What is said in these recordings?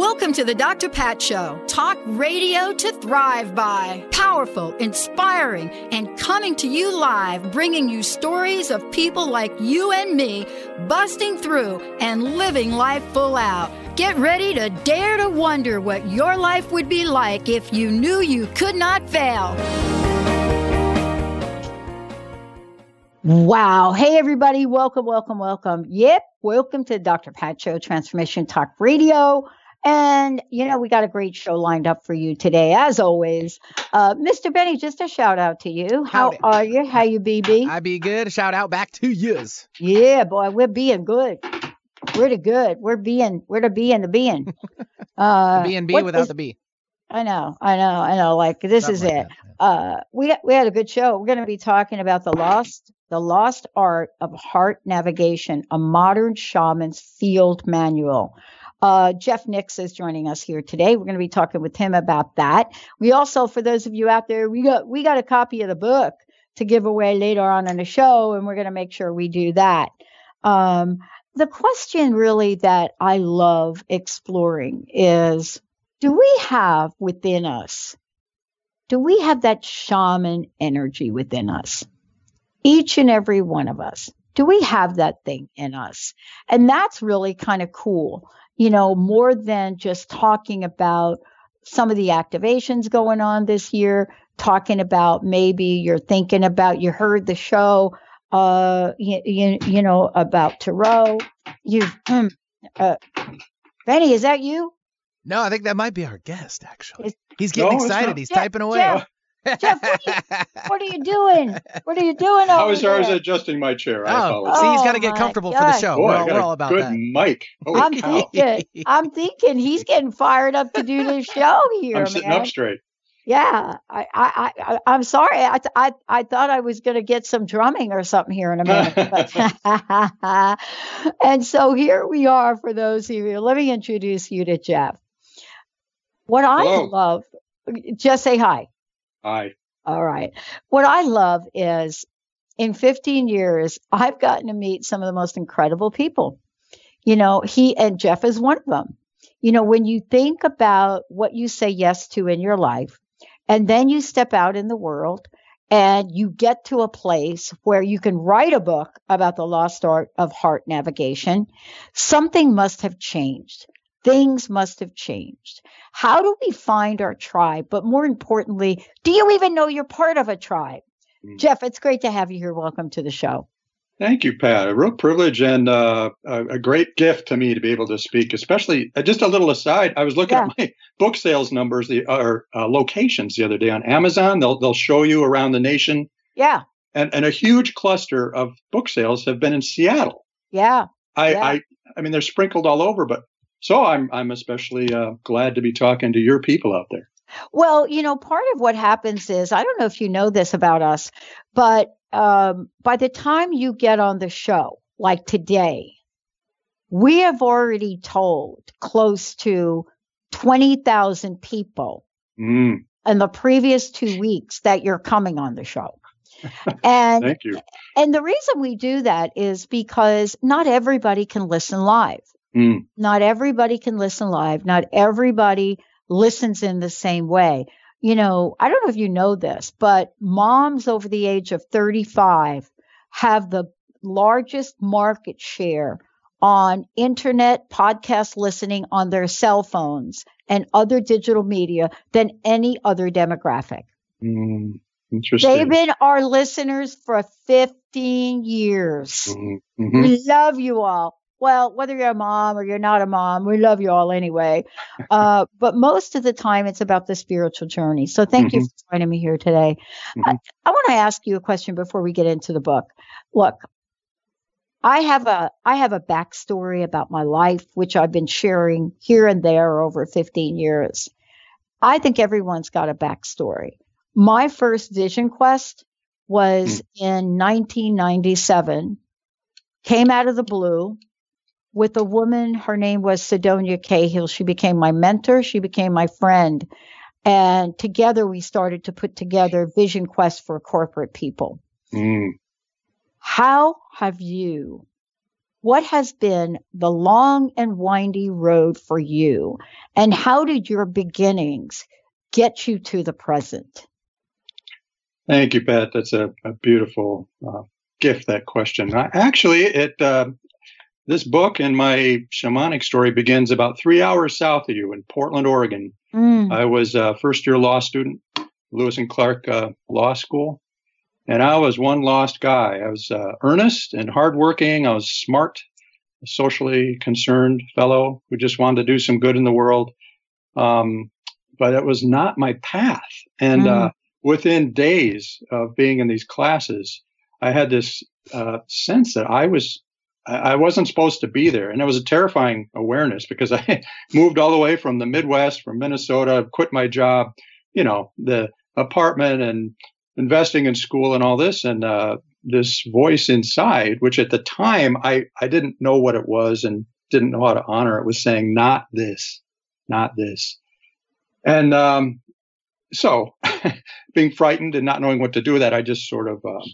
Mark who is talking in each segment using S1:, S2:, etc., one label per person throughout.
S1: Welcome to the Dr. Pat Show. Talk radio to thrive by. Powerful, inspiring, and coming to you live, bringing you stories of people like you and me busting through and living life full out. Get ready to dare to wonder what your life would be like if you knew you could not fail.
S2: Wow. Hey, everybody. Welcome, welcome, welcome. Yep. Welcome to Dr. Pat Show Transformation Talk Radio. And, you know, we got a great show lined up for you today, as always. Uh, Mr. Benny, just a shout out to you. How
S3: Howdy.
S2: are you? How you, be,
S3: I be good. Shout out back to yous.
S2: Yeah, boy, we're being good. We're the good. We're being, we're the being, the being. Uh,
S3: The B and B without
S2: is-
S3: the B.
S2: I know, I know, I know. Like this
S3: Something
S2: is
S3: like
S2: it.
S3: that,
S2: Uh, we we had a good show. We're going to be talking about the lost the lost art of heart navigation, a modern shaman's field manual. Uh, Jeff Nixa is joining us here today. We're going to be talking with him about that. We also, for those of you out there, we got we got a copy of the book to give away later on in the show, and we're going to make sure we do that. Um, the question really that I love exploring is do we have within us, do we have that shaman energy within us? Each and every one of us. Do we have that thing in us? And that's really kind of cool, you know, more than just talking about some of the activations going on this year, talking about maybe you're thinking about, you heard the show, uh, you, you, you know, about Tarot. You, uh, Benny, is that you?
S3: No, I think that might be our guest, actually.
S2: It's-
S3: He's getting
S4: No,
S3: excited. He's
S2: Jeff-
S3: typing away.
S2: Jeff, Jeff, what What are you doing? What are you doing
S4: I
S2: over
S4: was, I was adjusting my chair. I
S3: oh,
S4: apologize.
S3: see, he's
S2: Oh
S3: got to get
S2: my
S3: comfortable for the show.
S4: Boy,
S3: we're, all, we're all about
S4: good
S3: that.
S4: mic. Holy
S2: I'm
S4: cow.
S2: thinking, I'm thinking he's getting fired up to do this show here,
S4: I'm sitting
S2: man.
S4: up straight.
S2: Yeah, I, I, I, I'm sorry. I, th- I, I thought I was going to get some drumming or something here in a minute. but- and so here we are for those of you. Let me introduce you to Jeff. What I love, just say hi.
S4: Hi.
S2: All right. What I love is in 15 years, I've gotten to meet some of the most incredible people. You know, he and Jeff is one of them. You know, when you think about what you say yes to in your life, and then you step out in the world and you get to a place where you can write a book about the lost art of heart navigation, something must have changed. Things must have changed. How do we find our tribe? But more importantly, do you even know you're part of a tribe?
S4: Mm.
S2: Jeff, it's great to have you here. Welcome to the show.
S4: Thank you, Pat. A real privilege and uh, a, great gift to me to be able to speak. Especially, uh, just a little aside, I was looking at my book sales numbers, the or uh, locations the other day on Amazon. They'll they'll show you around the nation,
S2: Yeah,
S4: and and a huge cluster of book sales have been in Seattle.
S2: yeah.
S4: I
S2: Yeah.
S4: I, I mean, they're sprinkled all over, but so I'm I'm especially uh, glad to be talking to your people out there.
S2: Well, you know, part of what happens is I don't know if you know this about us, but um, by the time you get on the show, like today, we have already told close to 20,000 people
S4: Mm,
S2: in the previous two weeks that you're coming on the show. And
S4: thank you.
S2: and the reason we do that is because not everybody can listen live.
S4: Mm,
S2: Not everybody can listen live. Not everybody listens in the same way. You know, I don't know if you know this, but moms over the age of 35 have the largest market share on internet podcast listening on their cell phones and other digital media than any other demographic.
S4: mm, interesting.
S2: They've been our listeners for 15 years.
S4: Mhm, mhm.
S2: We love you all. Well, whether you're a mom or you're not a mom, we love you all anyway. Uh, but most of the time, it's about the spiritual journey. So thank mm-hmm. you for joining me here today. Mm-hmm. I, I want to ask you a question before we get into the book. Look, I have a I have a backstory about my life, which I've been sharing here and there over 15 years. I think everyone's got a backstory. My first vision quest was mm. in 1997. Came out of the blue with a woman. Her name was Sedonia Cahill. She became my mentor. She became my friend. And together we started to put together Vision Quest for corporate people. Mm. How have you, what has been the long and windy road for you? And how did your beginnings get you to the present?
S4: Thank you, Pat. That's a, a beautiful uh, gift, that question. I, actually, it, uh, this book and my shamanic story begins about three hours south of you in Portland, Oregon. Mm. I was a first year law student, Lewis and Clark uh, Law School. And I was one lost guy. I was uh, earnest and hardworking. I was smart, a socially concerned fellow who just wanted to do some good in the world. Um, but it was not my path. And mm. uh, within days of being in these classes, I had this uh, sense that I was I wasn't supposed to be there, and it was a terrifying awareness because I moved all the way from the Midwest, from Minnesota, quit my job, you know, the apartment and investing in school and all this, and uh, this voice inside, which at the time I, I didn't know what it was and didn't know how to honor it, was saying, not this, not this. And um, so, being frightened and not knowing what to do with that, I just sort of uh,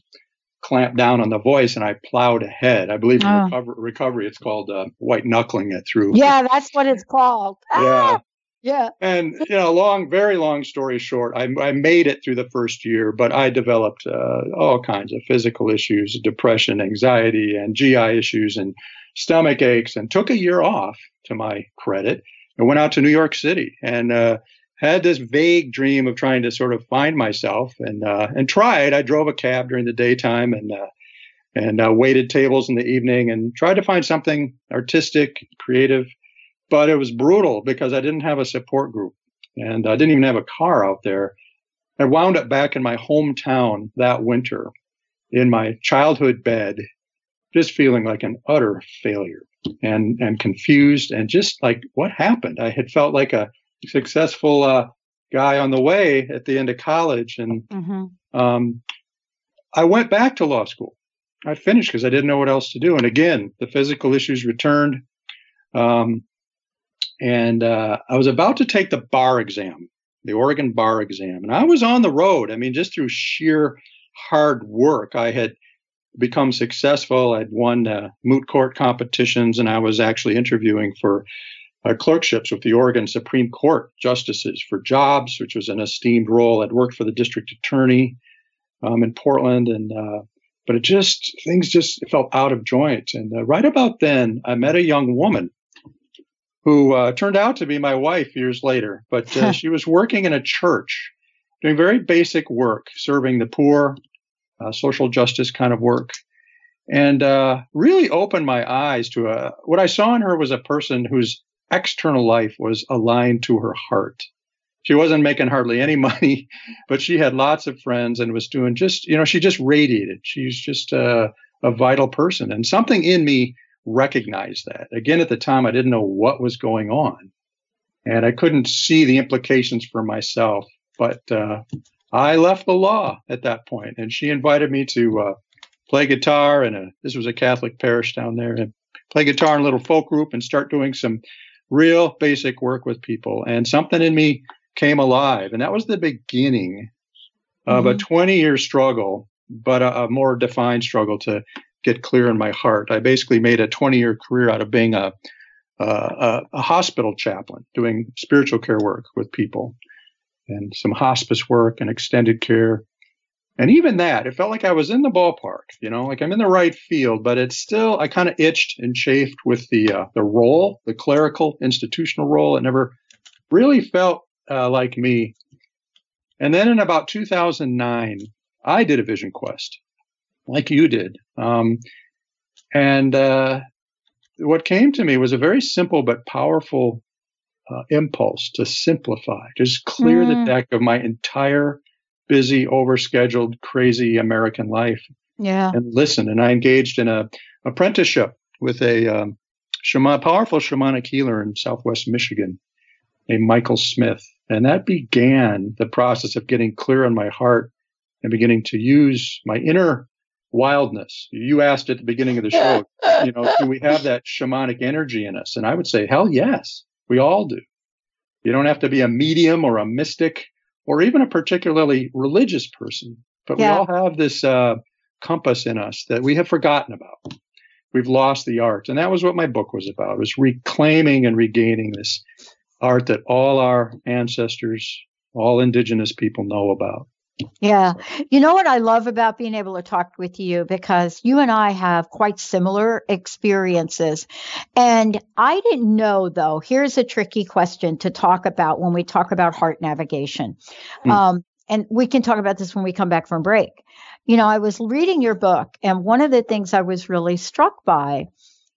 S4: clamped down on the voice and I plowed ahead. I believe in oh. recovery, recovery, it's called uh, white knuckling it through.
S2: Yeah, that's what it's called.
S4: yeah.
S2: Ah! Yeah.
S4: And you know, long, very long story short, I, I made it through the first year, but I developed uh, all kinds of physical issues, depression, anxiety, and GI issues, and stomach aches, and took a year off. To my credit, and went out to New York City and uh, had this vague dream of trying to sort of find myself, and uh, and tried. I drove a cab during the daytime and uh, and uh, waited tables in the evening, and tried to find something artistic, creative but it was brutal because I didn't have a support group and I didn't even have a car out there. I wound up back in my hometown that winter in my childhood bed, just feeling like an utter failure and, and confused and just like what happened. I had felt like a successful uh, guy on the way at the end of college. And mm-hmm. um, I went back to law school. I finished because I didn't know what else to do. And again, the physical issues returned. Um, and uh, I was about to take the bar exam, the Oregon bar exam, and I was on the road. I mean, just through sheer hard work, I had become successful. I'd won uh, moot court competitions, and I was actually interviewing for uh, clerkships with the Oregon Supreme Court justices for jobs, which was an esteemed role. I'd worked for the district attorney um, in Portland, and uh, but it just things just felt out of joint. And uh, right about then, I met a young woman who uh, turned out to be my wife years later. But uh, she was working in a church, doing very basic work, serving the poor, uh, social justice kind of work, and uh, really opened my eyes to a, what I saw in her was a person whose external life was aligned to her heart. She wasn't making hardly any money, but she had lots of friends and was doing just, you know, she just radiated. She's just a, a vital person. And something in me recognized that. Again, at the time, I didn't know what was going on and I couldn't see the implications for myself. But uh, I left the law at that point, and she invited me to uh, play guitar. And this was a Catholic parish down there, and play guitar in a little folk group and start doing some real basic work with people. And something in me came alive, and that was the beginning of mm-hmm. a 20 year struggle, but a, a, more defined struggle to get clear in my heart. I basically made a 20 year career out of being a, a, a hospital chaplain, doing spiritual care work with people and some hospice work and extended care. And even that, it felt like I was in the ballpark, you know, like I'm in the right field, but it's still, I kind of itched and chafed with the, uh, the role, the clerical institutional role. It never really felt uh, like me. And then in about 2009, I did a vision quest like you did. Um, and uh, what came to me was a very simple but powerful uh, impulse to simplify, just clear mm. the deck of my entire busy, overscheduled, crazy American life.
S2: Yeah.
S4: And listen. And I engaged in a apprenticeship with a um, shaman, powerful shamanic healer in Southwest Michigan named Michael Smith. And that began the process of getting clear on my heart and beginning to use my inner wildness. You asked at the beginning of the show, you know, do we have that shamanic energy in us? And I would say, hell yes, we all do. You don't have to be a medium or a mystic or even a particularly religious person, but yeah. we all have this uh, compass in us that we have forgotten about. We've lost the art. And that was what my book was about, it was reclaiming and regaining this art that all our ancestors, all indigenous people know about.
S2: Yeah. You know what I love about being able to talk with you because you and I have quite similar experiences. And I didn't know, though, here's a tricky question to talk about when we talk about heart navigation. Mm. Um, and we can talk about this when we come back from break. You know, I was reading your book, and one of the things I was really struck by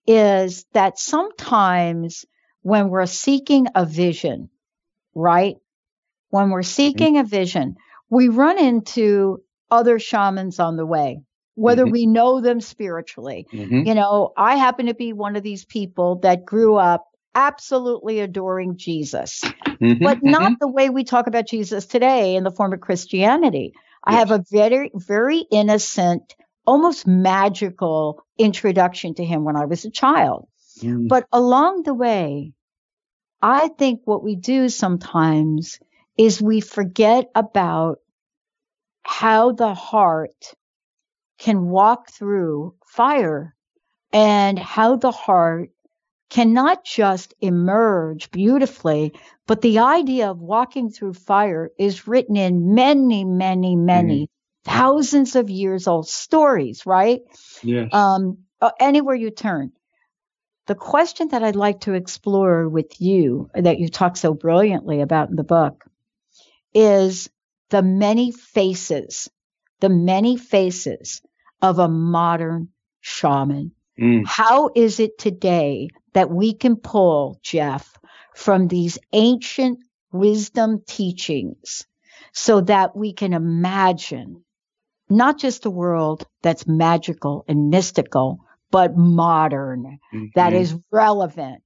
S2: is that sometimes when we're seeking a vision, right? When we're seeking mm. a vision, we run into other shamans on the way, whether mm-hmm. we know them spiritually. Mm-hmm. You know, I happen to be one of these people that grew up absolutely adoring Jesus, mm-hmm. but not mm-hmm. the way we talk about Jesus today in the form of Christianity. Yes. I have a very, very innocent, almost magical introduction to him when I was a child. Mm. But along the way, I think what we do sometimes is we forget about how the heart can walk through fire and how the heart cannot just emerge beautifully, but the idea of walking through fire is written in many, many, many mm. thousands of years old stories, right?
S4: Yes.
S2: Um, uh, anywhere you turn. The question that I'd like to explore with you, that you talk so brilliantly about in the book, is the many faces, the many faces of a modern shaman. Mm. How is it today that we can pull, Jeff, from these ancient wisdom teachings so that we can imagine not just a world that's magical and mystical, but modern, mm-hmm. that is relevant,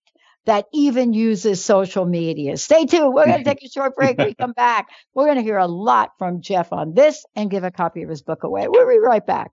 S2: that even uses social media. Stay tuned. We're going to take a short break. we come back. We're going to hear a lot from Jeff on this and give a copy of his book away. We'll be right back.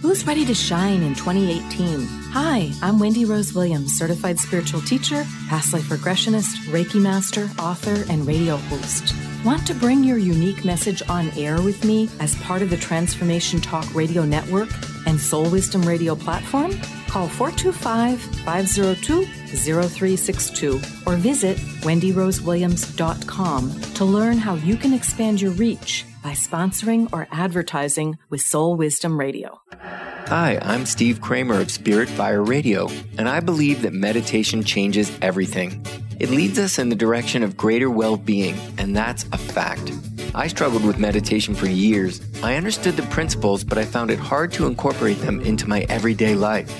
S5: Who's ready to shine in 2018? Hi, I'm Wendy Rose Williams, certified spiritual teacher, past life regressionist, Reiki master, author, and radio host. Want to bring your unique message on air with me as part of the Transformation Talk Radio Network and Soul Wisdom Radio platform? Call 425 502 0362 or visit wendyrosewilliams.com to learn how you can expand your reach by sponsoring or advertising with Soul Wisdom Radio.
S6: Hi, I'm Steve Kramer of Spirit Fire Radio, and I believe that meditation changes everything. It leads us in the direction of greater well being, and that's a fact. I struggled with meditation for years. I understood the principles, but I found it hard to incorporate them into my everyday life.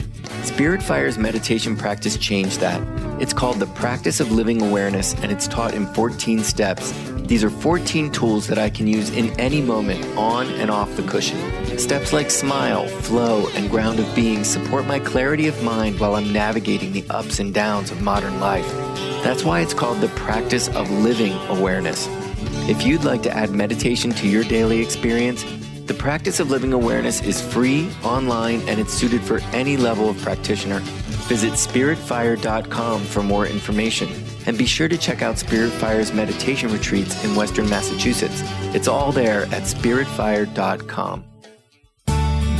S6: Spirit Fire's meditation practice changed that. It's called the Practice of Living Awareness, and it's taught in 14 steps. These are 14 tools that I can use in any moment, on and off the cushion. Steps like smile, flow, and ground of being support my clarity of mind while I'm navigating the ups and downs of modern life. That's why it's called the practice of living awareness. If you'd like to add meditation to your daily experience, The practice of living awareness is free, online, and it's suited for any level of practitioner. Visit spiritfire.com for more information. And be sure to check out Spiritfire's meditation retreats in Western Massachusetts. It's all there at spiritfire.com.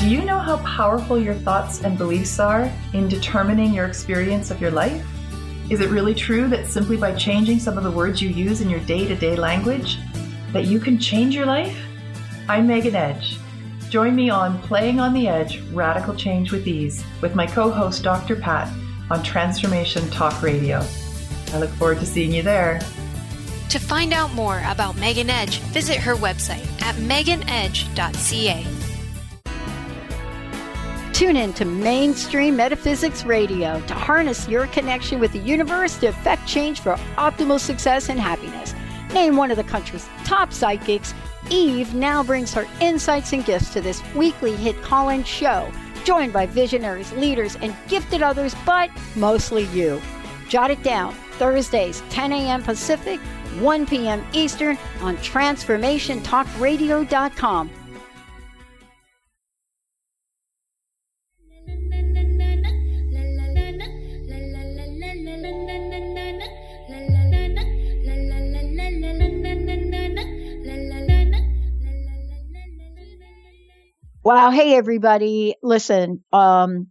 S7: Do you know how powerful your thoughts and beliefs are in determining your experience of your life? Is it really true that simply by changing some of the words you use in your day-to-day language that you can change your life? I'm Megan Edge. Join me on Playing on the Edge Radical Change with Ease with my co-host Dr. Pat on Transformation Talk Radio. I look forward to seeing you there.
S8: To find out more about Megan Edge, visit her website at meganedge.ca.
S1: Tune in to Mainstream Metaphysics Radio to harness your connection with the universe to effect change for optimal success and happiness. Named one of the country's top psychics, Eve now brings her insights and gifts to this weekly hit call in show, joined by visionaries, leaders, and gifted others, but mostly you. Jot it down Thursdays, 10 a.m. Pacific, 1 p.m. Eastern on TransformationTalkRadio.com.
S2: Wow. Hey, everybody. Listen, um,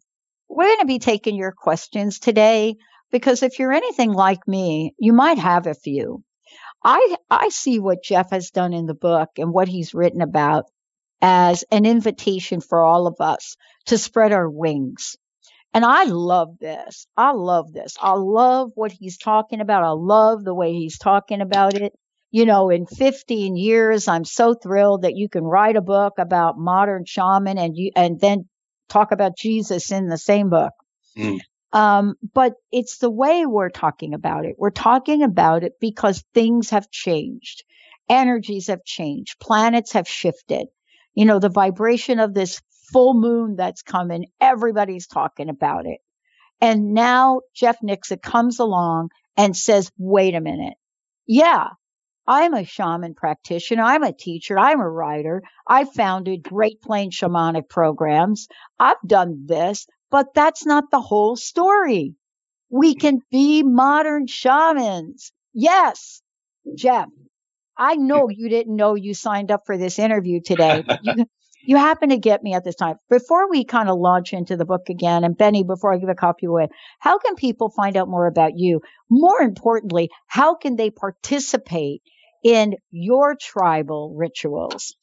S2: we're going to be taking your questions today because if you're anything like me, you might have a few. I, I see what Jeff has done in the book and what he's written about as an invitation for all of us to spread our wings. And I love this. I love this. I love what he's talking about. I love the way he's talking about it you know, in 15 years, I'm so thrilled that you can write a book about modern shaman and you, and then talk about Jesus in the same book. Mm. Um, but it's the way we're talking about it. We're talking about it because things have changed. Energies have changed. Planets have shifted. You know, the vibration of this full moon that's coming, everybody's talking about it. And now Jeff Nixa comes along and says, wait a minute. Yeah, I'm a shaman practitioner. I'm a teacher. I'm a writer. I founded Great Plains shamanic programs. I've done this, but that's not the whole story. We can be modern shamans. Yes, Jeff, I know you didn't know you signed up for this interview today. You, you happen to get me at this time. Before we kind of launch into the book again, and Benny, before I give a copy away, how can people find out more about you? More importantly, how can they participate in your tribal rituals?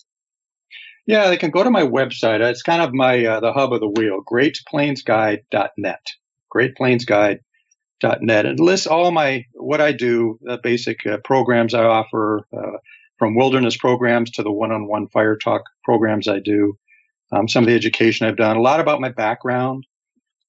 S4: Yeah, they can go to my website. It's kind of my uh, the hub of the wheel, greatplainsguide.net. Greatplainsguide.net. It lists all my what I do, the basic uh, programs I offer, uh, from wilderness programs to the one-on-one fire talk programs I do, um, some of the education I've done, a lot about my background.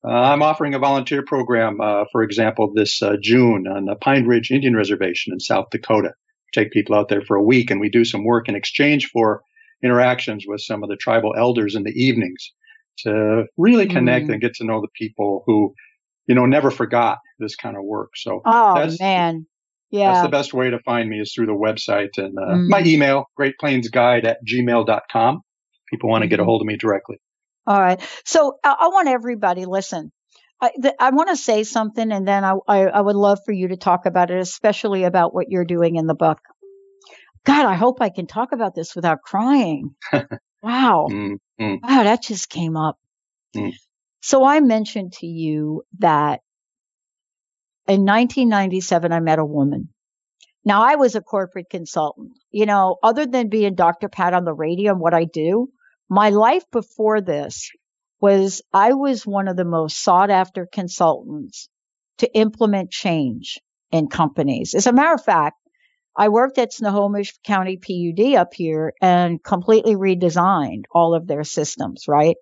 S4: Uh, I'm offering a volunteer program, uh, for example, this uh, June on the Pine Ridge Indian Reservation in South Dakota take people out there for a week and we do some work in exchange for interactions with some of the tribal elders in the evenings to really connect mm. and get to know the people who, you know, never forgot this kind of work. So,
S2: oh man, yeah,
S4: that's the best way to find me is through the website and uh, mm. my email, greatplainsguide at gmail.com. People want to get a mm-hmm. hold of me directly.
S2: All right. So I, I want everybody listen. I, I want to say something, and then I, I, I would love for you to talk about it, especially about what you're doing in the book. God, I hope I can talk about this without crying. wow. Mm-hmm. Wow, that just came up. Mm. So I mentioned to you that in 1997, I met a woman. Now I was a corporate consultant. You know, other than being Dr. Pat on the radio and what I do, my life before this was I was one of the most sought after consultants to implement change in companies. As a matter of fact, I worked at Snohomish County PUD up here and completely redesigned all of their systems, right?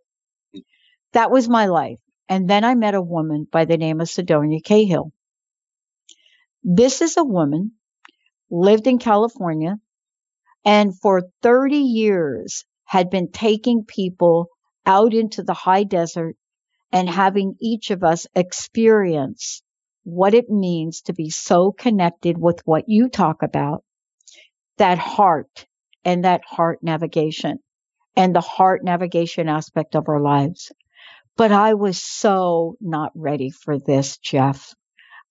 S2: That was my life. And then I met a woman by the name of Sedonia Cahill. This is a woman, lived in California, and for 30 years had been taking people out into the high desert and having each of us experience what it means to be so connected with what you talk about, that heart and that heart navigation. and the heart navigation aspect of our lives. But I was so not ready for this, Jeff.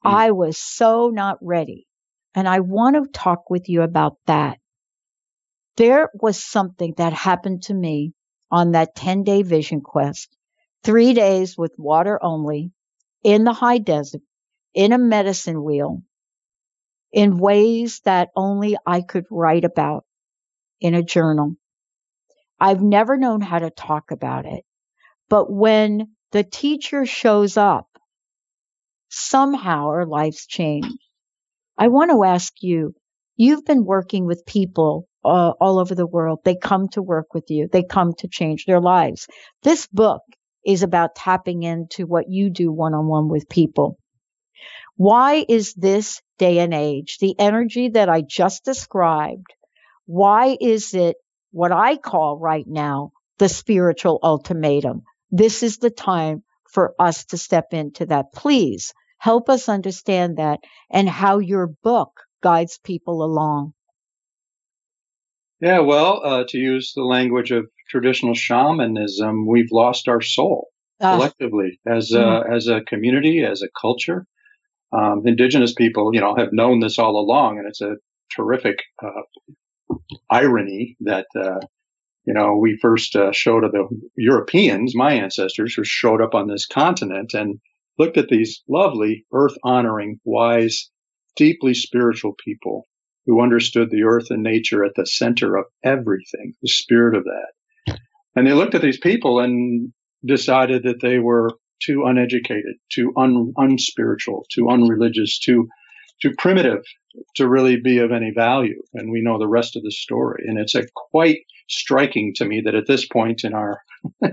S2: Mm. I was so not ready. And I want to talk with you about that. There was something that happened to me on that 10 day vision quest, three days with water only in the high desert, in a medicine wheel, in ways that only I could write about in a journal. I've never known how to talk about it. But when the teacher shows up, somehow our lives change. I want to ask you, you've been working with people uh, all over the world. They come to work with you. They come to change their lives. This book is about tapping into what you do one on one with people. Why is this day and age, the energy that I just described, why is it what I call right now the spiritual ultimatum? This is the time for us to step into that. Please help us understand that and how your book guides people along.
S4: Yeah, well, uh, to use the language of traditional shamanism, we've lost our soul uh, collectively as a, mm-hmm. as a community, as a culture. Um, indigenous people, you know, have known this all along, and it's a terrific uh, irony that uh, you know we first uh, showed to the Europeans, my ancestors, who showed up on this continent and looked at these lovely, earth honoring, wise, deeply spiritual people who understood the earth and nature at the center of everything, the spirit of that. And they looked at these people and decided that they were too uneducated, too un, unspiritual, too unreligious, too too primitive to really be of any value. And we know the rest of the story. And it's a quite striking to me that at this point in our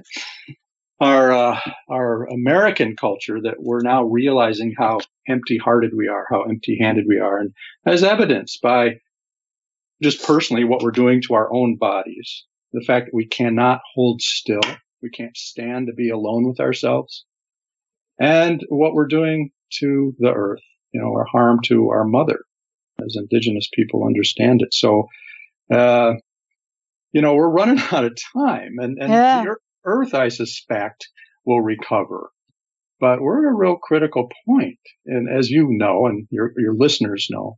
S4: our uh, our American culture that we're now realizing how empty-hearted we are, how empty-handed we are, and as evidenced by just personally what we're doing to our own bodies, the fact that we cannot hold still, we can't stand to be alone with ourselves, and what we're doing to the earth, you know, our harm to our mother, as indigenous people understand it. So, uh, you know, we're running out of time, and and yeah. Earth, I suspect, will recover. But we're at a real critical point, and as you know, and your your listeners know.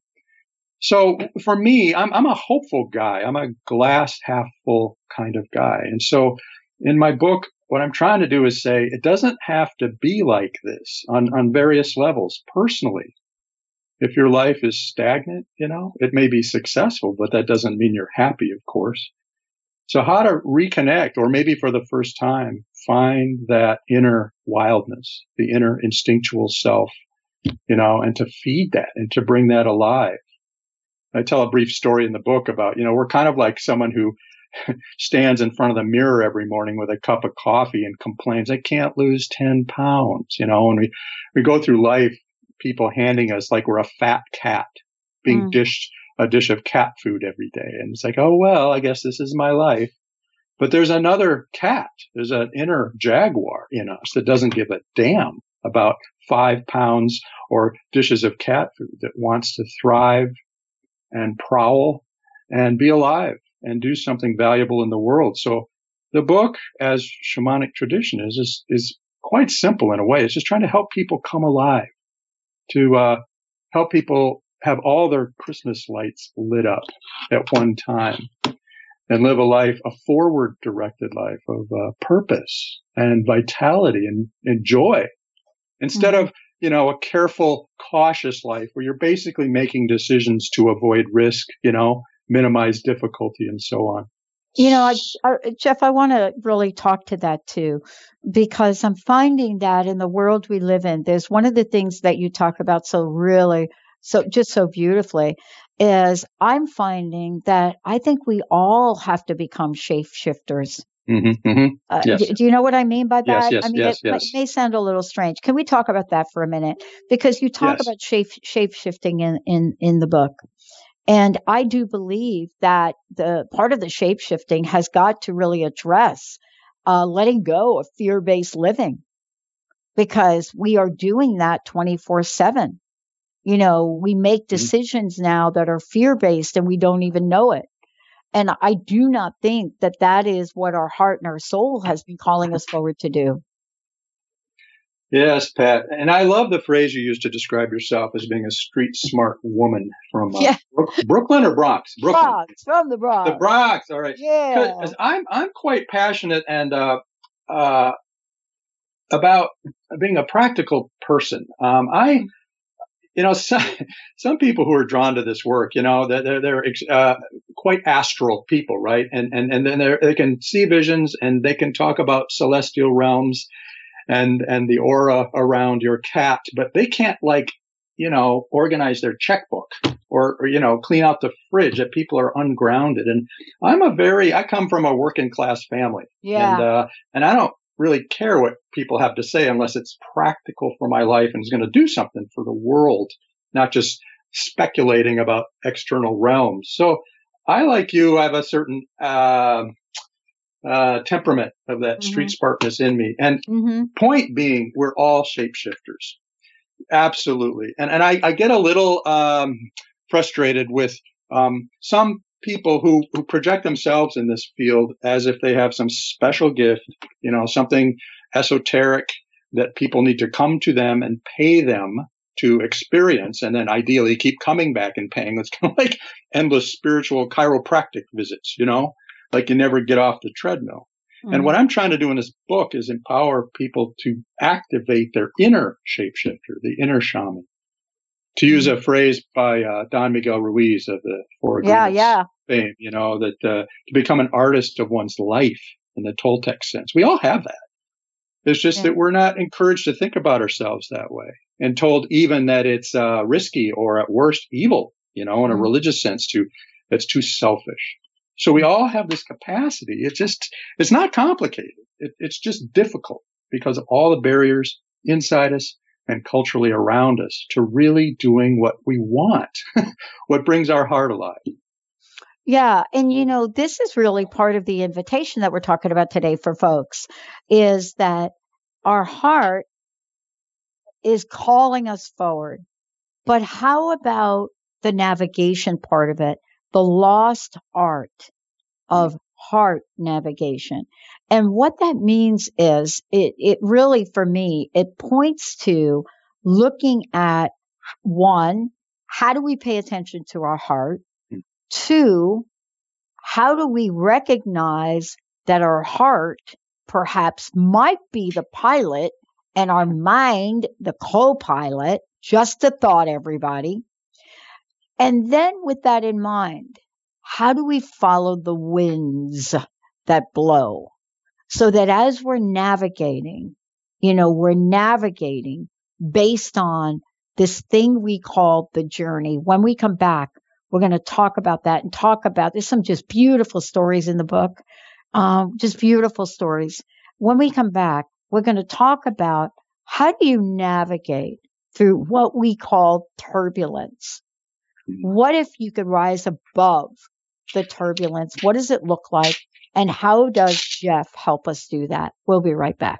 S4: So for me, I'm I'm a hopeful guy. I'm a glass half full kind of guy, and so in my book, what I'm trying to do is say it doesn't have to be like this on on various levels. Personally, if your life is stagnant, you know, it may be successful, but that doesn't mean you're happy, of course. So how to reconnect or maybe for the first time, find that inner wildness, the inner instinctual self, you know, and to feed that and to bring that alive. I tell a brief story in the book about, you know, we're kind of like someone who stands in front of the mirror every morning with a cup of coffee and complains, I can't lose 10 pounds, you know, and we, we go through life, people handing us like we're a fat cat being mm. dished a dish of cat food every day. And it's like, oh, well, I guess this is my life. But there's another cat. There's an inner jaguar in us that doesn't give a damn about five pounds or dishes of cat food that wants to thrive and prowl and be alive and do something valuable in the world. So the book, as shamanic tradition is, is, is quite simple in a way. It's just trying to help people come alive, to uh, help people have all their Christmas lights lit up at one time and live a life, a forward directed life of uh, purpose and vitality and, and joy instead mm-hmm. of, you know, a careful, cautious life where you're basically making decisions to avoid risk, you know, minimize difficulty and so on.
S2: You know, I, I, Jeff, I want to really talk to that too, because I'm finding that in the world we live in, there's one of the things that you talk about so really so just so beautifully is I'm finding that I think we all have to become shapeshifters.
S4: Mm-hmm, mm-hmm. Uh,
S2: yes. do, do, you know what I mean by that?
S4: Yes, yes,
S2: I mean,
S4: yes,
S2: it,
S4: yes.
S2: may sound a little strange. Can we talk about that for a minute? Because you talk
S4: yes.
S2: about shape shape shifting in, in in the book, and I do believe that the part of the shape shifting has got to really address uh, letting go of fear based living, because we are doing that twenty four seven you know, we make mm-hmm. decisions now that are fear based and we don't even know it. And I do not think that that is what our heart and our soul has been calling us forward to do.
S4: Yes, Pat. And I love the phrase you used to describe yourself as being a street smart woman from uh, yeah. Brooklyn or Bronx?
S2: Brooklyn. Bronx, from the Bronx.
S4: The Bronx. All right.
S2: Yeah.
S4: I'm I'm quite passionate and uh, uh, about being a practical person. Um, I, you know, some, some people who are drawn to this work, you know, they're they're uh, quite astral people, right? And and and then they can see visions and they can talk about celestial realms and and the aura around your cat, but they can't like you know organize their checkbook or, or you know clean out the fridge. That people are ungrounded, and I'm a very I come from a working class family,
S2: yeah,
S4: and uh, and I don't really care what people have to say unless it's practical for my life and is going to do something for the world, not just speculating about external realms. So I, like you, I have a certain uh, uh, temperament of that mm-hmm. street smartness in me. And mm-hmm. point being, we're all shapeshifters. Absolutely. And, and I, I get a little um, frustrated with um, some people who, who project themselves in this field as if they have some special gift, you know, something esoteric that people need to come to them and pay them to experience and then ideally keep coming back and paying. It's kind of like endless spiritual chiropractic visits, you know? like you never get off the treadmill. Mm-hmm. And what I'm trying to do in this book is empower people to activate their inner shapeshifter, the inner shaman. To use a mm-hmm. phrase by uh, Don Miguel Ruiz of the Four Agreements
S2: yeah, yeah.
S4: Fame, you know, that uh, to become an artist of one's life in the Toltec sense. We all have that. It's just yeah. that we're not encouraged to think about ourselves that way and told even that it's uh, risky or at worst evil, you know, in a mm-hmm. religious sense to that's too selfish. So we all have this capacity. It's just, it's not complicated. It, it's just difficult because of all the barriers inside us and culturally around us to really doing what we want, what brings our heart alive.
S2: Yeah. And, you know, this is really part of the invitation that we're talking about today for folks is that our heart is calling us forward. But how about the navigation part of it? the lost art of mm. heart navigation. And what that means is it, it really, for me, it points to looking at one, how do we pay attention to our heart? Two, how do we recognize that our heart perhaps might be the pilot and our mind the co-pilot? Just a thought, everybody. And then with that in mind, how do we follow the winds that blow so that as we're navigating, you know, we're navigating based on this thing we call the journey. When we come back, we're going to talk about that and talk about, there's some just beautiful stories in the book. Um, just beautiful stories. When we come back, we're going to talk about how do you navigate through what we call turbulence? Mm-hmm. What if you could rise above the turbulence? What does it look like? And how does Jeff help us do that? We'll be right back.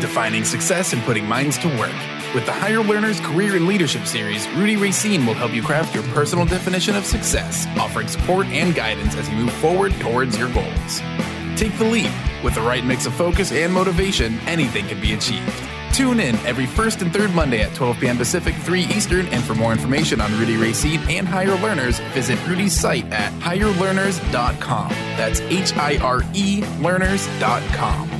S9: Defining success and putting minds to work. With the Hire Learners Career and Leadership Series, Rudy Racine will help you craft your personal definition of success, offering support and guidance as you move forward towards your goals. Take the leap. With the right mix of focus and motivation, anything can be achieved. Tune in every first and third Monday at 12 p.m. Pacific, 3 Eastern. And for more information on Rudy Racine and Hire Learners, visit Rudy's site at hirelearners.com. That's H I R E learners.com.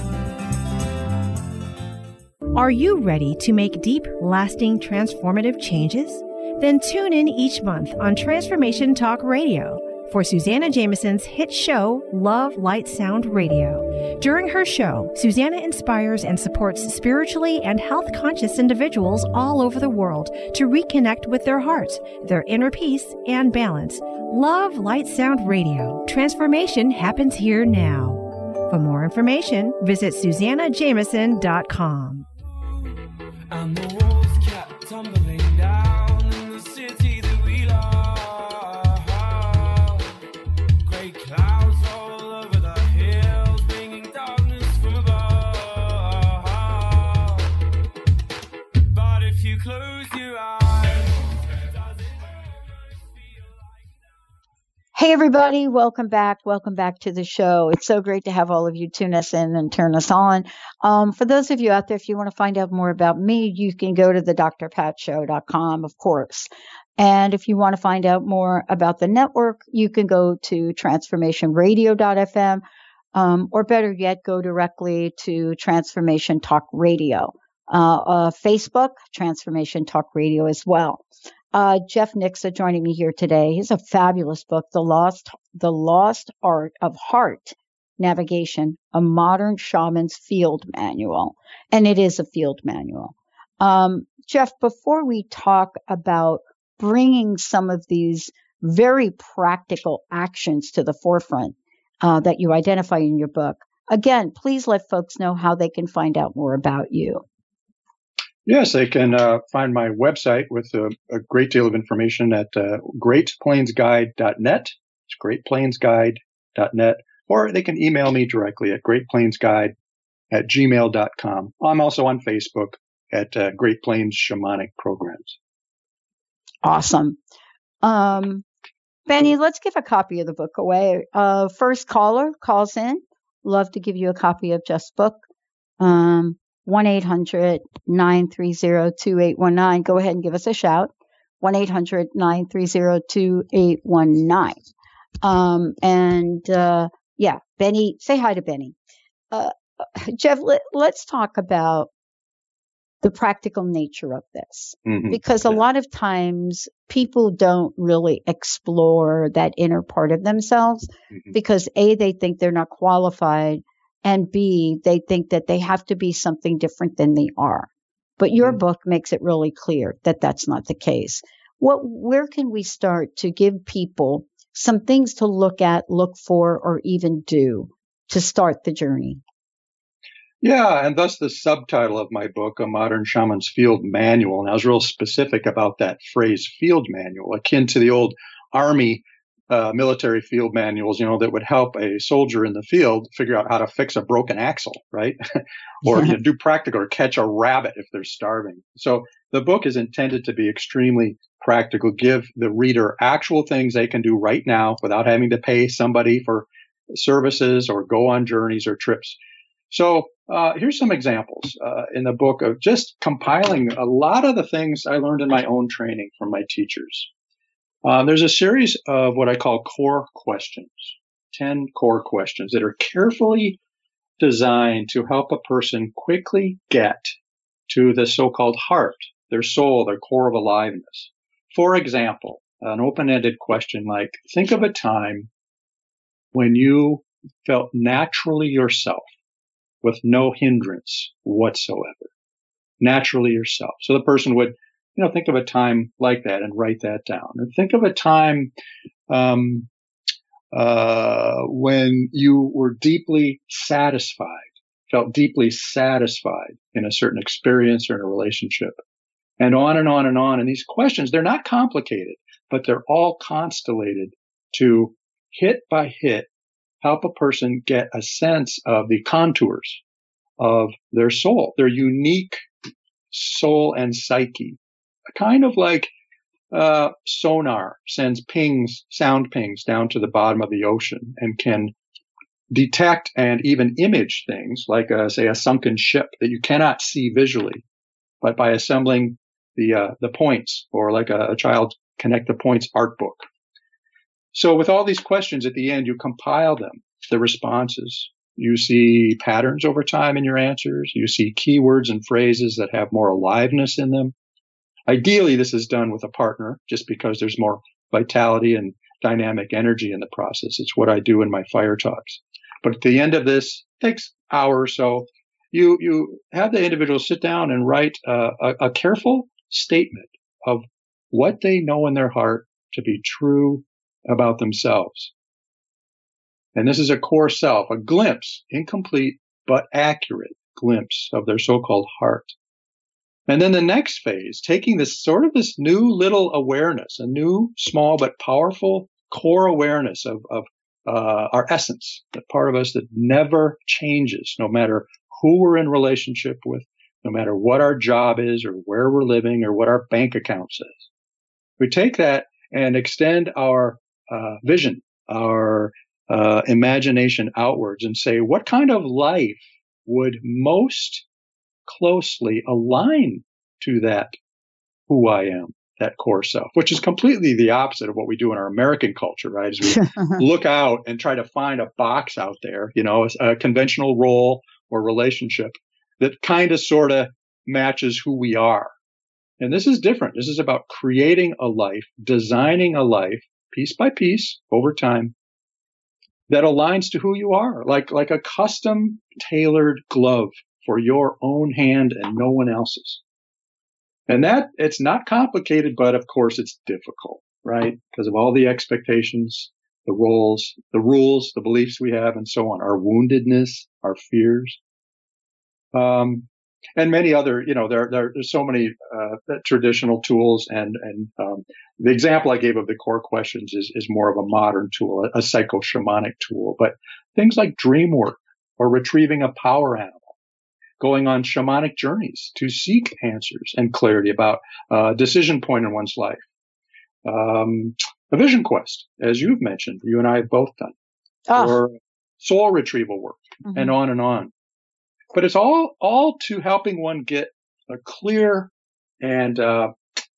S10: Are you ready to make deep, lasting, transformative changes? Then tune in each month on Transformation Talk Radio for Susanna Jameson's hit show, Love, Light, Sound Radio. During her show, Susanna inspires and supports spiritually and health conscious individuals all over the world to reconnect with their heart, their inner peace, and balance. Love, Light, Sound Radio. Transformation happens here now. For more information, visit SusannaJameson.com.
S11: And
S2: Hey, everybody, welcome back. Welcome back to the show. It's so great to have all of you tune us in and turn us on. Um, for those of you out there, if you want to find out more about me, you can go to the drpatshow.com, of course. And if you want to find out more about the network, you can go to transformationradio.fm, um, or better yet, go directly to Transformation Talk Radio. Uh, uh, Facebook, Transformation Talk Radio as well. Uh, Jeff Nixa joining me here today. He's a fabulous book, The Lost, The Lost Art of Heart Navigation, a modern shaman's field manual. And it is a field manual. Um, Jeff, before we talk about bringing some of these very practical actions to the forefront uh, that you identify in your book, again, please let folks know how they can find out more about you.
S4: Yes, they can uh, find my website with a, a, great deal of information at uh, greatplainsguide.net. It's greatplainsguide.net. Or they can email me directly at greatplainsguide at gmail.com. I'm also on Facebook at uh, Great Plains Shamanic Programs.
S2: Awesome. Um, Benny, let's give a copy of the book away. Uh, first caller calls in. Love to give you a copy of Just Book. Um, 1 800 930 2819. Go ahead and give us a shout. 1 800 930 2819. Um, and uh, yeah, Benny, say hi to Benny. Uh, Jeff, let, us talk about the practical nature of this mm-hmm. because a lot of times people don't really explore that inner part of themselves mm-hmm. because A, they think they're not qualified and B, they think that they have to be something different than they are. But your mm-hmm. book makes it really clear that that's not the case. What, where can we start to give people some things to look at, look for, or even do to start the journey?
S4: Yeah, and thus the subtitle of my book, A Modern Shaman's Field Manual. And I was real specific about that phrase, field manual, akin to the old Army uh, military field manuals, you know, that would help a soldier in the field figure out how to fix a broken axle, right? or you know, do practical or catch a rabbit if they're starving. So the book is intended to be extremely practical, give the reader actual things they can do right now without having to pay somebody for services or go on journeys or trips. So uh, here's some examples uh, in the book of just compiling a lot of the things I learned in my own training from my teachers. Um, there's a series of what I call core questions, 10 core questions that are carefully designed to help a person quickly get to the so-called heart, their soul, their core of aliveness. For example, an open-ended question like, think of a time when you felt naturally yourself with no hindrance whatsoever. Naturally yourself. So the person would, you know, think of a time like that and write that down. And think of a time, um, uh, when you were deeply satisfied, felt deeply satisfied in a certain experience or in a relationship. And on and on and on. And these questions, they're not complicated, but they're all constellated to hit by hit help a person get a sense of the contours of their soul, their unique soul and psyche. Kind of like uh, sonar sends pings, sound pings down to the bottom of the ocean and can detect and even image things like, uh, say, a sunken ship that you cannot see visually, but by assembling the uh, the points, or like a, a child connect the points art book. So with all these questions at the end, you compile them, the responses. You see patterns over time in your answers. You see keywords and phrases that have more aliveness in them. Ideally, this is done with a partner just because there's more vitality and dynamic energy in the process. It's what I do in my fire talks. But at the end of this, takes hour or so. You you have the individual sit down and write a, a, a careful statement of what they know in their heart to be true about themselves. And this is a core self, a glimpse, incomplete but accurate glimpse of their so-called heart. And then the next phase, taking this sort of this new little awareness, a new, small but powerful core awareness of, of uh, our essence, the part of us that never changes, no matter who we're in relationship with, no matter what our job is or where we're living or what our bank account says. We take that and extend our uh, vision, our uh, imagination outwards and say, what kind of life would most closely align to that who I am, that core self, which is completely the opposite of what we do in our American culture, right? As we look out and try to find a box out there, you know, a conventional role or relationship that kind of sort of matches who we are. And this is different. This is about creating a life, designing a life piece by piece over time that aligns to who you are, like, like a custom tailored glove for your own hand and no one else's. And that it's not complicated, but of course it's difficult, right? Because of all the expectations, the roles, the rules, the beliefs we have, and so on, our woundedness, our fears. Um, and many other, you know, there, there there's so many uh, traditional tools, and and um, the example I gave of the core questions is is more of a modern tool, a, a psycho shamanic tool. But things like dream work or retrieving a power animal, going on shamanic journeys to seek answers and clarity about a uh, decision point in one's life, um, a vision quest, as you've mentioned, you and I have both done, oh. or soul retrieval work, mm-hmm. and on and on but it's all all to helping one get a clear and uh,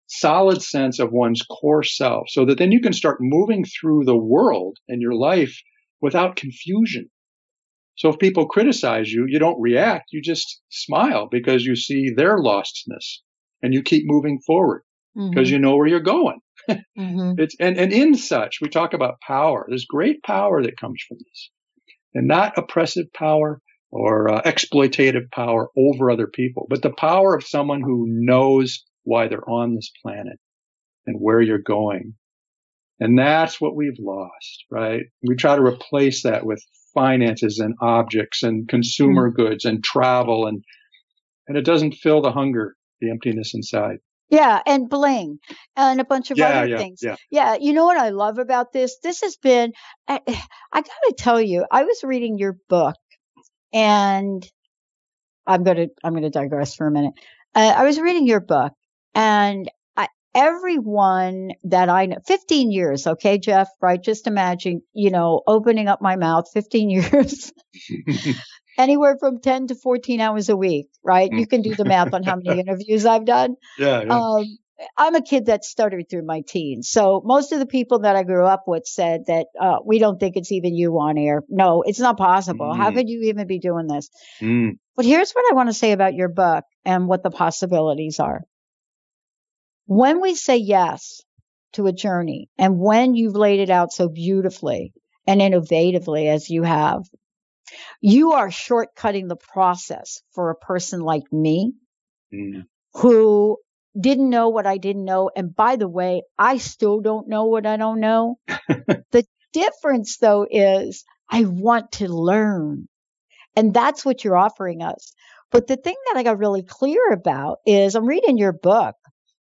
S4: solid sense of one's core self, so that then you can start moving through the world and your life without confusion. So if people criticize you, you don't react; you just smile because you see their lostness, and you keep moving forward because mm-hmm. you know where you're going. mm-hmm. It's and and in such we talk about power. There's great power that comes from this, and not oppressive power, or uh, exploitative power over other people, but the power of someone who knows why they're on this planet and where you're going. And that's what we've lost, right? We try to replace that with finances and objects and consumer mm. goods and travel and, and it doesn't fill the hunger, the emptiness inside.
S2: Yeah, and bling and a bunch of
S4: yeah,
S2: other
S4: yeah,
S2: things.
S4: Yeah.
S2: yeah, you know what I love about this? This has been, I, I got to tell you, I was reading your book and I'm going to, I'm to digress for a minute. Uh, I was reading your book and everyone that I know, 15 years. Okay, Jeff, right? Just imagine, you know, opening up my mouth 15 years. Anywhere from 10 to 14 hours a week, right? You can do the math on how many interviews I've done.
S4: Yeah. yeah.
S2: Um, I'm a kid that stuttered through my teens. So most of the people that I grew up with said that uh, we don't think it's even you on air. No, it's not possible. How
S4: Mm.
S2: could you even be doing this?
S4: Mm.
S2: But here's what I want to say about your book and what the possibilities are. When we say yes to a journey and when you've laid it out so beautifully and innovatively as you have, you are shortcutting the process for a person like me
S4: Mm.
S2: who didn't know what I didn't know. And by the way, I still don't know what I don't know. the difference though is I want to learn. And that's what you're offering us. But the thing that I got really clear about is I'm reading your book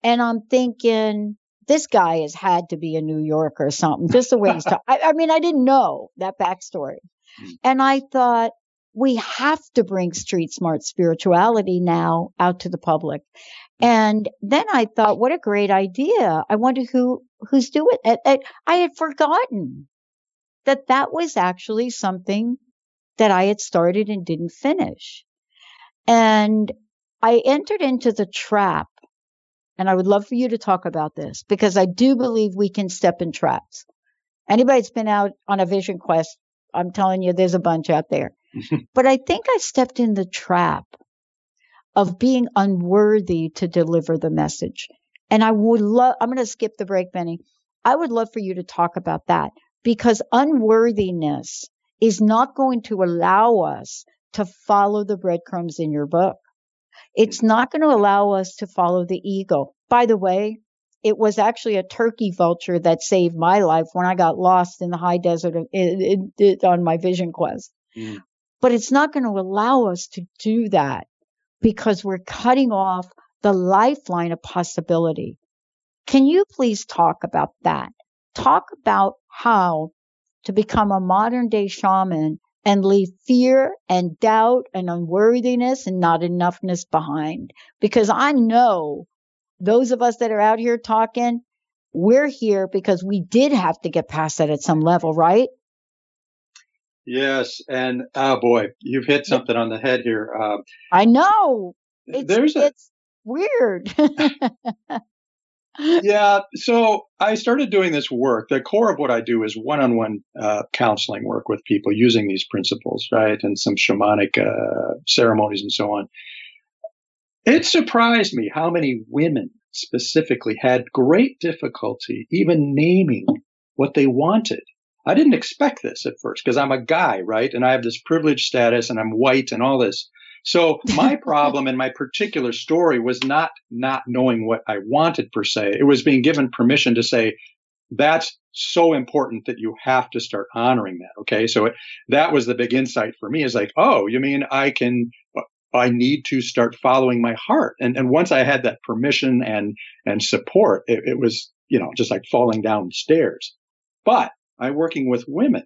S2: and I'm thinking, this guy has had to be a New Yorker or something, just the way he's talking. I, I mean, I didn't know that backstory. Hmm. And I thought, we have to bring street smart spirituality now out to the public. Hmm. And then I thought, what a great idea. I wonder who, who's doing it. And I had forgotten that that was actually something that I had started and didn't finish. And I entered into the trap. And I would love for you to talk about this because I do believe we can step in traps. Anybody that's been out on a vision quest, I'm telling you, there's a bunch out there. but I think I stepped in the trap of being unworthy to deliver the message. And I would love, I'm going to skip the break, Benny. I would love for you to talk about that because unworthiness is not going to allow us to follow the breadcrumbs in your book. It's not going to allow us to follow the ego. By the way, it was actually a turkey vulture that saved my life when I got lost in the high desert of, it, it, on my vision quest.
S4: Mm.
S2: But it's not going to allow us to do that because we're cutting off the lifeline of possibility. Can you please talk about that? Talk about how to become a modern day shaman and leave fear and doubt and unworthiness and not enoughness behind. Because I know those of us that are out here talking, we're here because we did have to get past that at some level, right?
S4: Yes, and oh boy, you've hit something on the head here. Uh,
S2: I know. It's,
S4: There's a-
S2: it's weird.
S4: yeah, so I started doing this work. The core of what I do is one-on-one uh, counseling work with people using these principles, right, and some shamanic uh, ceremonies and so on. It surprised me how many women specifically had great difficulty even naming what they wanted. I didn't expect this at first because I'm a guy, right? And I have this privileged status and I'm white and all this. So my problem and my particular story was not not knowing what I wanted per se. It was being given permission to say that's so important that you have to start honoring that. Okay. So it, that was the big insight for me is like, oh, you mean I can, I need to start following my heart. And, and once I had that permission and, and support, it, it was, you know, just like falling down stairs. But I'm working with women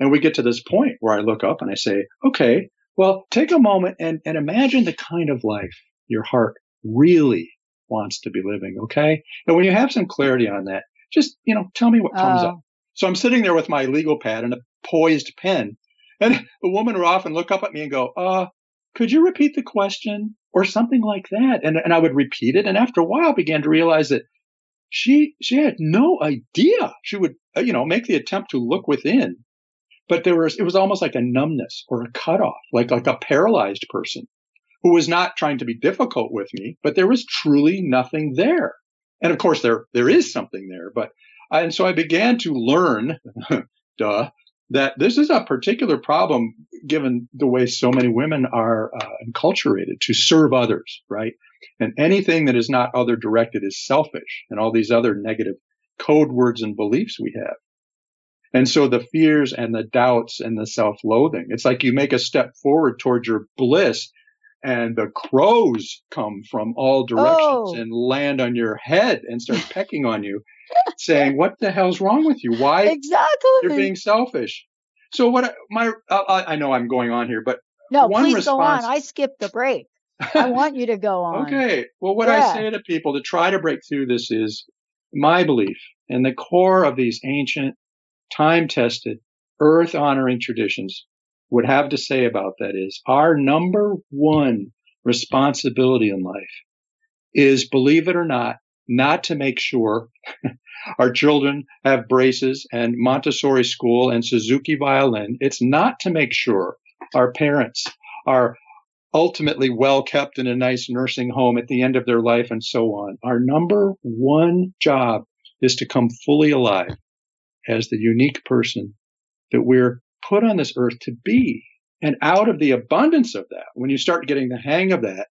S4: and we get to this point where I look up and I say, okay, well, take a moment and, and imagine the kind of life your heart really wants to be living. Okay. And when you have some clarity on that, just, you know, tell me what comes
S2: Oh.
S4: up. So I'm sitting there with my legal pad and a poised pen and the woman would often look up at me and go, uh, could you repeat the question or something like that? And, and I would repeat it. And after a while I began to realize that she, she had no idea. She would, uh, you know, make the attempt to look within, but there was, it was almost like a numbness or a cutoff, like, like a paralyzed person who was not trying to be difficult with me, but there was truly nothing there. And of course, there, there is something there, but, and so I began to learn, duh, that this is a particular problem given the way so many women are uh, enculturated to serve others, right? And anything that is not other directed is selfish and all these other negative code words and beliefs we have. And so the fears and the doubts and the self loathing, it's like you make a step forward towards your bliss and the crows come from all directions
S2: Oh.
S4: and land on your head and start pecking on you, saying, "What the hell's wrong with you? Why
S2: exactly
S4: you're being selfish?" So what? I- My I, I know I'm going on here, but
S2: no,
S4: one
S2: please
S4: response-
S2: go on. I skipped the break. I want you to go on.
S4: Okay. Well, what
S2: Yeah.
S4: I say to people to try to break through this is my belief and the core of these ancient, time tested, earth honoring traditions would have to say about that is our number one responsibility in life is, believe it or not, not to make sure our children have braces and Montessori school and Suzuki violin. It's not to make sure our parents are ultimately well kept in a nice nursing home at the end of their life and so on. Our number one job is to come fully alive as the unique person that we're put on this earth to be. And out of the abundance of that, when you start getting the hang of that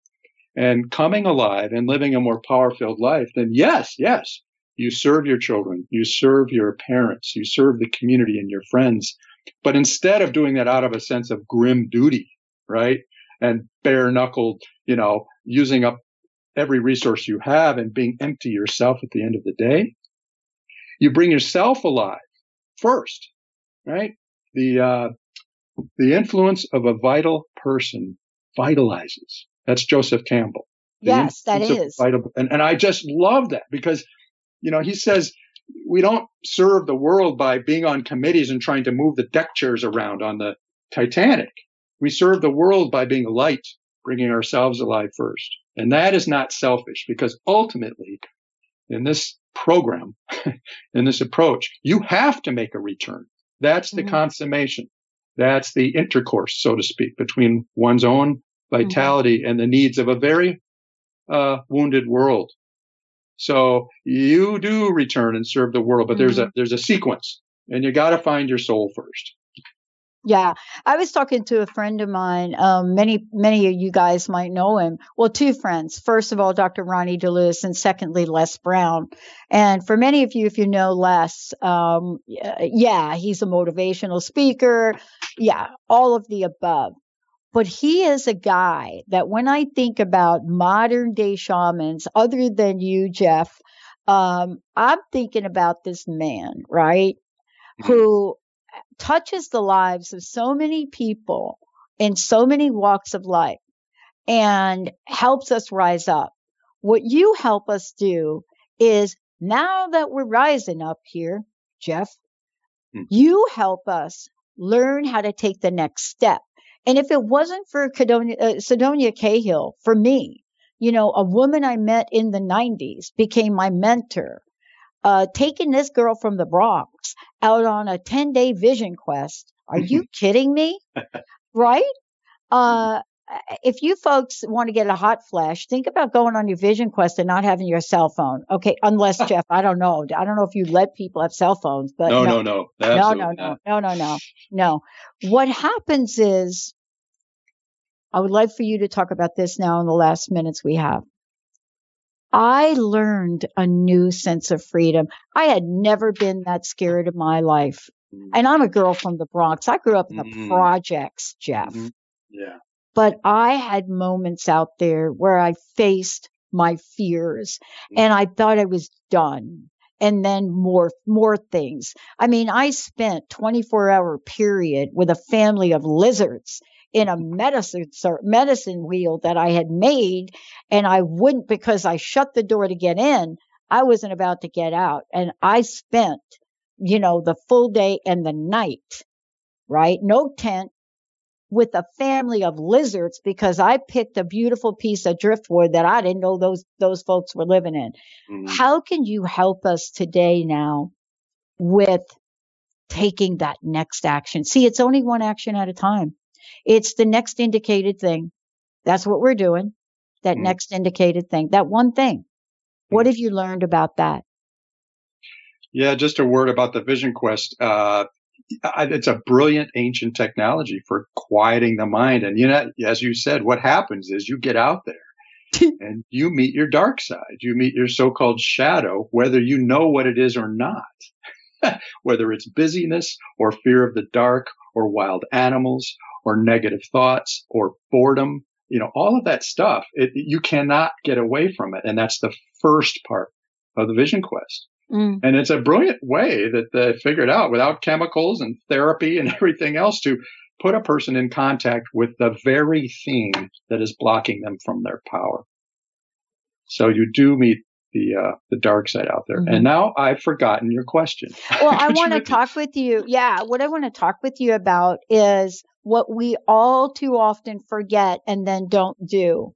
S4: and coming alive and living a more power filled life, then yes, yes, you serve your children, you serve your parents, you serve the community and your friends. But instead of doing that out of a sense of grim duty, right? And bare knuckled, you know, using up every resource you have and being empty yourself at the end of the day, you bring yourself alive first, right? The, uh, the influence of a vital person vitalizes. That's Joseph Campbell.
S2: Yes, that is.
S4: Vital, and, and I just love that because, you know, he says we don't serve the world by being on committees and trying to move the deck chairs around on the Titanic. We serve the world by being light, bringing ourselves alive first. And that is not selfish because ultimately in this program, in this approach, you have to make a return. That's the
S2: Mhm.
S4: consummation. That's the intercourse, so to speak, between one's own vitality and the needs of a very uh, wounded world. So you do return and serve the world, but there's a there's a sequence, and you got to find your soul first.
S2: Yeah, I was talking to a friend of mine. Um, many, many of you guys might know him. Well, two friends. First of all, Dr. Ronnie DeLewis, and secondly, Les Brown. And for many of you, if you know Les, um, yeah, he's a motivational speaker. Yeah, all of the above. But he is a guy that when I think about modern day shamans, other than you, Jeff, um, I'm thinking about this man, right? Who touches the lives of so many people in so many walks of life and helps us rise up. What you help us do is now that we're rising up here, Jeff, you help us learn how to take the next step. And if it wasn't for Cadonia, uh, Sedonia Cahill, for me, you know, a woman I met in the 90s became my mentor. Uh, taking this girl from the Bronx out on a 10 day vision quest. Are you kidding me? Right? Uh, if you folks want to get a hot flash, think about going on your vision quest and not having your cell phone. Okay. Unless Jeff, I don't know. I don't know if you let people have cell phones, but
S4: no,
S2: no,
S4: no, no,
S2: no, no, no, no, no, no, no. What happens is, I would like for you to talk about this now in the last minutes we have. I learned a new sense of freedom. I had never been that scared in my life. Mm. And I'm a girl from the Bronx. I grew up in the
S4: Mhm.
S2: projects, Jeff. Mm-hmm.
S4: Yeah.
S2: But I had moments out there where I faced my fears mm. and I thought I was done. And then more, more things. I mean, I spent 24 hour period with a family of lizards in a medicine, medicine wheel that I had made. And I wouldn't because I shut the door to get in. I wasn't about to get out. And I spent, you know, the full day and the night, right? No tent, with a family of lizards because I picked a beautiful piece of driftwood that I didn't know those those folks were living in. Mm-hmm. How can you help us today now with taking that next action? See, it's only one action at a time. It's the next indicated thing. That's what we're doing. That next indicated thing. That one thing. What have you learned about that?
S4: Yeah, just a word about the Vision Quest. Uh, it's a brilliant ancient technology for quieting the mind. And you know, as you said, what happens is you get out there and you meet your dark side. You meet your so-called shadow, whether you know what it is or not. whether it's busyness or fear of the dark or wild animals or negative thoughts or boredom, you know, all of that stuff, it, you cannot get away from it. And that's the first part of the Vision Quest.
S2: Mm.
S4: And it's a brilliant way that they figured out without chemicals and therapy and everything else to put a person in contact with the very thing that is blocking them from their power. So you do meet the uh, the dark side out there.
S2: Mhm.
S4: And now I've forgotten your question.
S2: Well, I want to talk with you. Yeah, what I want to talk with you about is what we all too often forget and then don't do.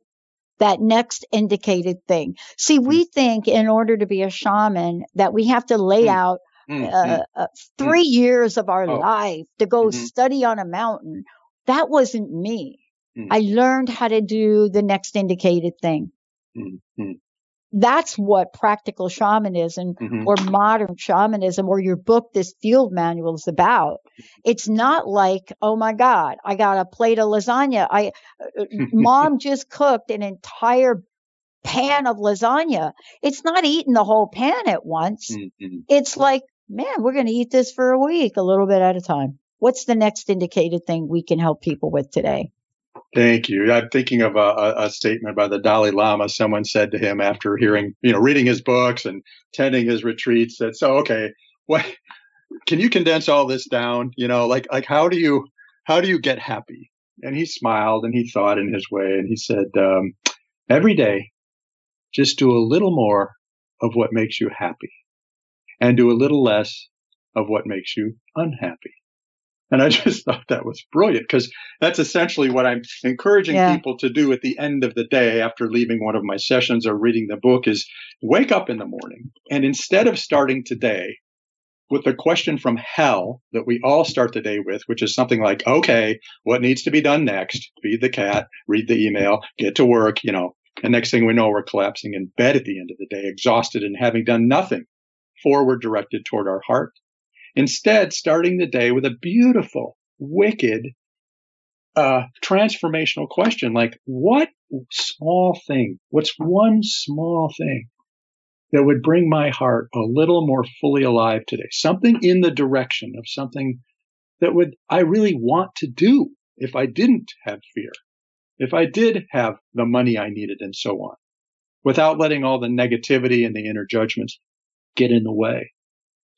S2: that next indicated thing. See, we
S4: Mm.
S2: think in order to be a shaman that we have to lay out
S4: Mm,
S2: uh,
S4: mm.
S2: uh, three years of our
S4: Oh.
S2: life to go
S4: Mhm.
S2: study on a mountain. That wasn't me.
S4: Mm.
S2: I learned how to do the next indicated thing.
S4: Mm, mm.
S2: That's what practical shamanism
S4: Mhm.
S2: or modern shamanism or your book, this field manual is about. It's not like, oh my God, I got a plate of lasagna. I, uh, mom just cooked an entire pan of lasagna. It's not eating the whole pan at once.
S4: Mm, mm.
S2: It's like, man, we're going to eat this for a week, a little bit at a time. What's the next indicated thing we can help people with today?
S4: Thank you. I'm thinking of a, a, statement by the Dalai Lama. Someone said to him after hearing, you know, reading his books and attending his retreats, that so okay, what can you condense all this down? You know, like like how do you how do you get happy? And he smiled and he thought in his way and he said, um, every day, just do a little more of what makes you happy, and do a little less of what makes you unhappy. And I just thought that was brilliant because that's essentially what I'm encouraging
S2: Yeah.
S4: people to do at the end of the day after leaving one of my sessions or reading the book is wake up in the morning and instead of starting today with the question from hell that we all start the day with, which is something like, okay, what needs to be done next? Feed the cat, read the email, get to work, you know. And next thing we know, we're collapsing in bed at the end of the day, exhausted and having done nothing forward directed toward our heart. Instead, starting the day with a beautiful, wicked, uh, transformational question like, what small thing, what's one small thing that would bring my heart a little more fully alive today? Something in the direction of something that would, I really want to do if I didn't have fear, if I did have the money I needed and so on, without letting all the negativity and the inner judgments get in the way.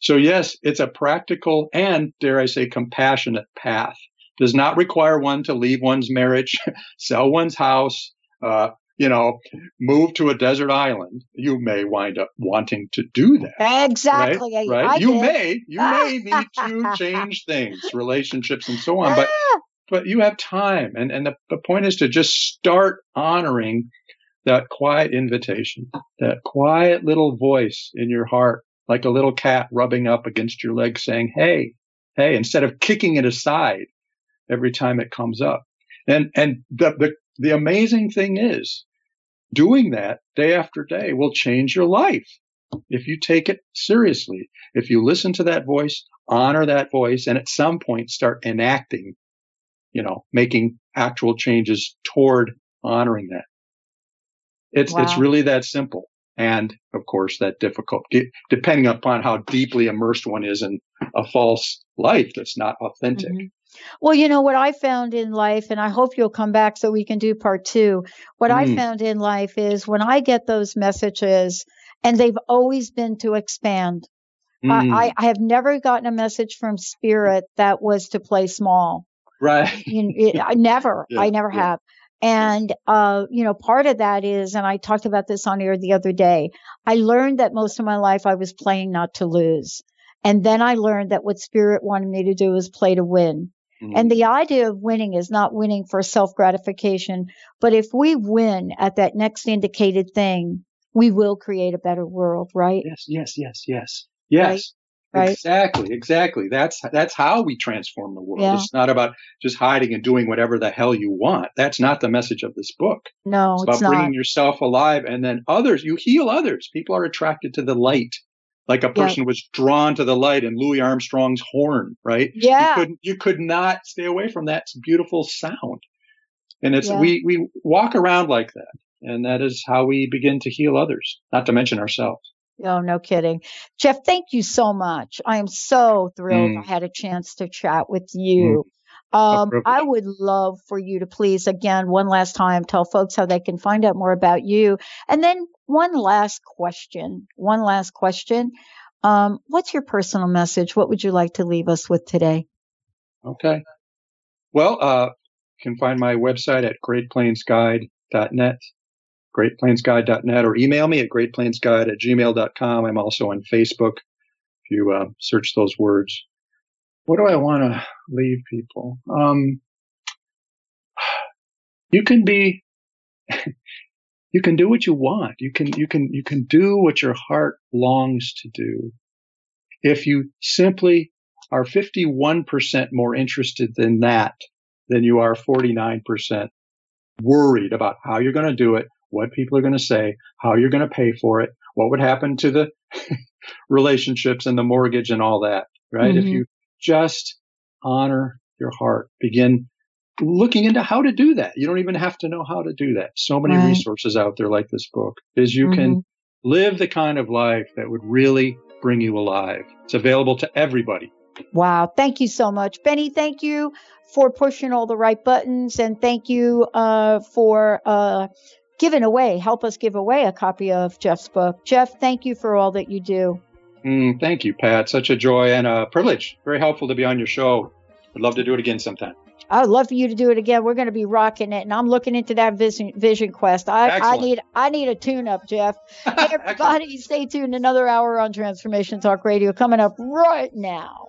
S4: So yes, it's a practical and dare I say compassionate path. Does not require one to leave one's marriage, sell one's house, uh, you know, move to a desert island. You may wind up wanting to do that.
S2: Exactly.
S4: Right? Right?
S2: I
S4: you
S2: did.
S4: may, you may need to change things, relationships and so on, but
S2: Ah.
S4: but you have time. And and the, the point is to just start honoring that quiet invitation, that quiet little voice in your heart, like a little cat rubbing up against your leg saying, Hey, hey, instead of kicking it aside every time it comes up. And and the the, the amazing thing is doing that day after day will change your life if you take it seriously. If you listen to that voice, honor that voice, and at some point start enacting, you know, making actual changes toward honoring that. It's it's really that simple. And of course, that difficult, depending upon how deeply immersed one is in a false life that's not authentic.
S2: Mhm. Well, you know what I found in life, and I hope you'll come back so we can do part two. What I
S4: Mm.
S2: found in life is when I get those messages, and they've always been to expand.
S4: Mm.
S2: I, I, I have never gotten a message from spirit that was to play small.
S4: Right.
S2: You, it, I never,
S4: Yeah,
S2: I never
S4: yeah.
S2: have. And, uh, you know, part of that is, and I talked about this on air the other day, I learned that most of my life I was playing not to lose. And then I learned that what spirit wanted me to do was play to win.
S4: Mm.
S2: And the idea of winning is not winning for self gratification, but if we win at that next indicated thing, we will create a better world, right?
S4: Yes, yes, yes, yes. Yes.
S2: Right.
S4: Exactly, exactly. That's that's how we transform the world.
S2: Yeah.
S4: It's not about just hiding and doing whatever the hell you want. That's not the message of this book.
S2: No,
S4: it's
S2: it's
S4: about bringing yourself alive and then others. You heal others. People are attracted to the light, like a person was drawn to the light in Louis Armstrong's horn. Right?
S2: Yeah.
S4: You could you could not stay away from that beautiful sound. And it's
S2: Yeah.
S4: we we walk around like that, and that is how we begin to heal others. Not to mention ourselves.
S2: Oh, no kidding. Jeff, thank you so much. I am so thrilled
S4: Mm.
S2: I had a chance to chat with you. Um. I would love for you to please, again, one last time, tell folks how they can find out more about you. And then one last question. One last question. Um, what's your personal message? What would you like to leave us with today?
S4: Okay. Well, uh, you can find my website at greatplainsguide.net, greatplainsguide.net, or email me at greatplainsguide at gmail.com. I'm also on Facebook if you uh, search those words. What do I want to leave people? Um, you can be, you can do what you want. You can, you can, you can do what your heart longs to do. If you simply are 51% more interested in that than you are 49% worried about how you're going to do it, what people are going to say, how you're going to pay for it, what would happen to the relationships and the mortgage and all that, right? Mm-hmm. If you just honor your heart, begin looking into how to do that. You don't even have to know how to do that. So many right. resources out there like this book is you mm-hmm. can live the kind of life that would really bring you alive. It's available to everybody.
S2: Wow. Thank you so much. Benny, thank you for pushing all the right buttons and thank you uh, for uh, giving away, help us give away a copy of Jeff's book. Jeff, thank you for all that you do.
S4: Mm, thank you, Pat. Such a joy and a privilege. Very helpful to be on your show. I'd love to do it again sometime.
S2: I would love for you to do it again. We're going to be rocking it, and I'm looking into that Vision, Vision Quest. I, I need I need a tune up, Jeff. Hey, everybody, stay tuned. Another hour on Transformation Talk Radio coming up right now.